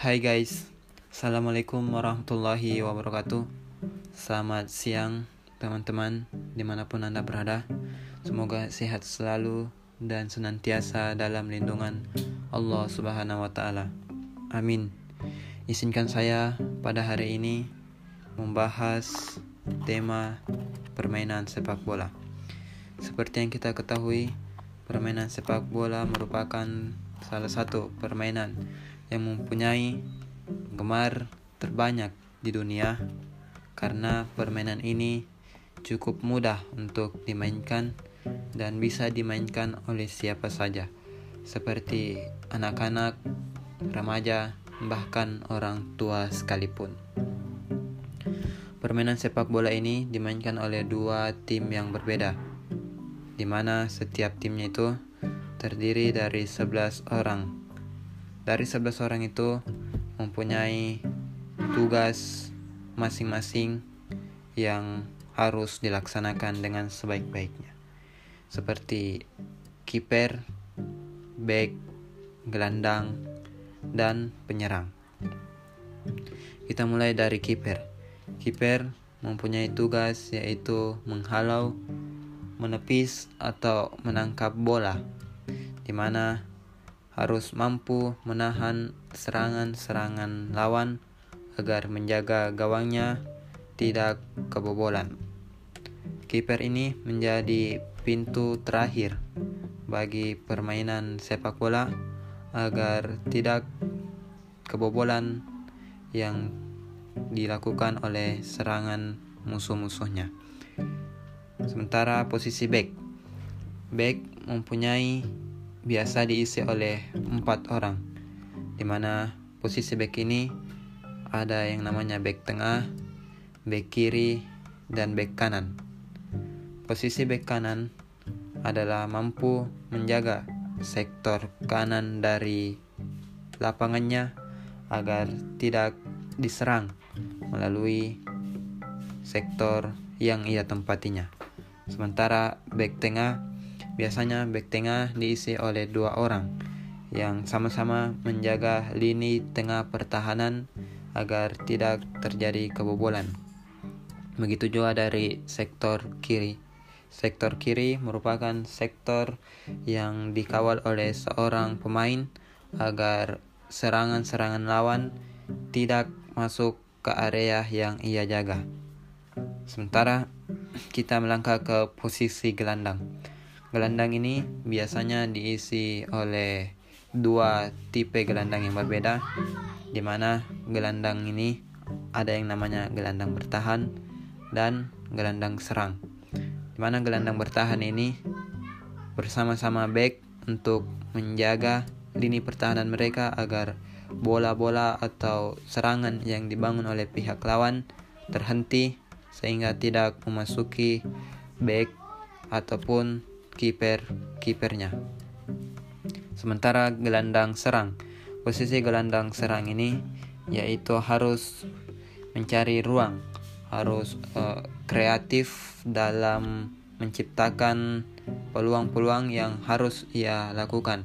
Hai guys, Assalamualaikum warahmatullahi wabarakatuh. Selamat siang teman-teman di mana pun anda berada. Semoga sehat selalu dan senantiasa dalam lindungan Allah subhanahu wa ta'ala. Amin. Izinkan saya pada hari ini membahas tema permainan sepak bola. Seperti yang kita ketahui permainan sepak bola merupakan salah satu permainan yang mempunyai gemar terbanyak di dunia karena permainan ini cukup mudah untuk dimainkan dan bisa dimainkan oleh siapa saja seperti anak-anak, remaja, bahkan orang tua sekalipun. Permainan sepak bola ini dimainkan oleh dua tim yang berbeda, di mana setiap timnya itu terdiri dari 11 orang. Dari 11 orang itu mempunyai tugas masing-masing yang harus dilaksanakan dengan sebaik-baiknya. Seperti kiper, back, gelandang, dan penyerang. Kita mulai dari kiper. Kiper mempunyai tugas yaitu menghalau menepis atau menangkap bola, di mana harus mampu menahan serangan-serangan lawan agar menjaga gawangnya tidak kebobolan. Kiper ini menjadi pintu terakhir bagi permainan sepak bola agar tidak kebobolan yang dilakukan oleh serangan musuh-musuhnya. Sementara posisi back, back mempunyai biasa diisi oleh empat orang, di mana posisi back ini ada yang namanya back tengah, back kiri, dan back kanan. Posisi back kanan adalah mampu menjaga sektor kanan dari lapangannya agar tidak diserang melalui sektor yang ia tempatinya. Sementara back tengah biasanya back tengah diisi oleh dua orang yang sama-sama menjaga lini tengah pertahanan agar tidak terjadi kebobolan. Begitu juga dari sektor kiri. Sektor kiri merupakan sektor yang dikawal oleh seorang pemain agar serangan-serangan lawan tidak masuk ke area yang ia jaga. Sementara kita melangkah ke posisi gelandang. Gelandang ini biasanya diisi oleh dua tipe gelandang yang berbeda, di mana gelandang ini ada yang namanya gelandang bertahan dan gelandang serang. Di mana gelandang bertahan ini bersama-sama back untuk menjaga lini pertahanan mereka agar bola-bola atau serangan yang dibangun oleh pihak lawan terhenti sehingga tidak memasuki back ataupun kiper kipernya. Sementara gelandang serang, posisi gelandang serang ini yaitu harus mencari ruang, harus uh, kreatif dalam menciptakan peluang-peluang yang harus ia lakukan.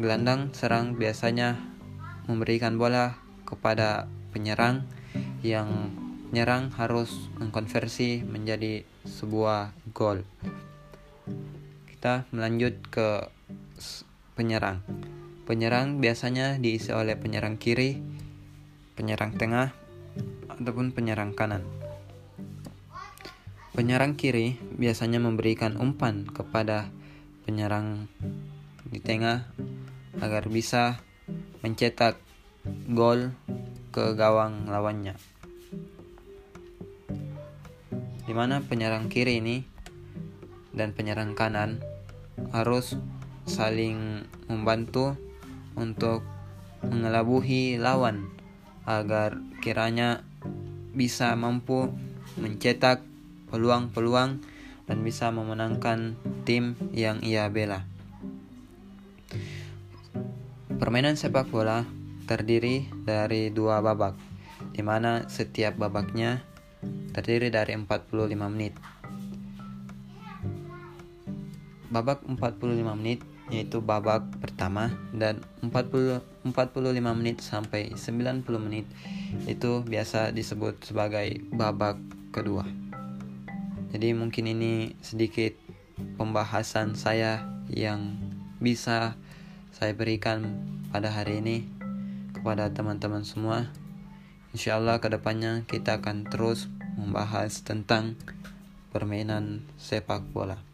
Gelandang serang biasanya memberikan bola kepada penyerang yang penyerang harus mengkonversi menjadi sebuah gol. Kita melanjut ke penyerang. Penyerang biasanya diisi oleh penyerang kiri, penyerang tengah, ataupun penyerang kanan. Penyerang kiri biasanya memberikan umpan kepada penyerang di tengah agar bisa mencetak gol ke gawang lawannya di mana penyerang kiri ini dan penyerang kanan harus saling membantu untuk mengelabuhi lawan agar kiranya bisa mampu mencetak peluang-peluang dan bisa memenangkan tim yang ia bela. Permainan sepak bola terdiri dari dua babak, di mana setiap babaknya terdiri dari 45 menit. Babak 45 menit yaitu babak pertama dan 40 45 menit sampai 90 menit itu biasa disebut sebagai babak kedua. Jadi mungkin ini sedikit pembahasan saya yang bisa saya berikan pada hari ini kepada teman-teman semua. Insya Allah ke depannya kita akan terus membahas tentang permainan sepak bola.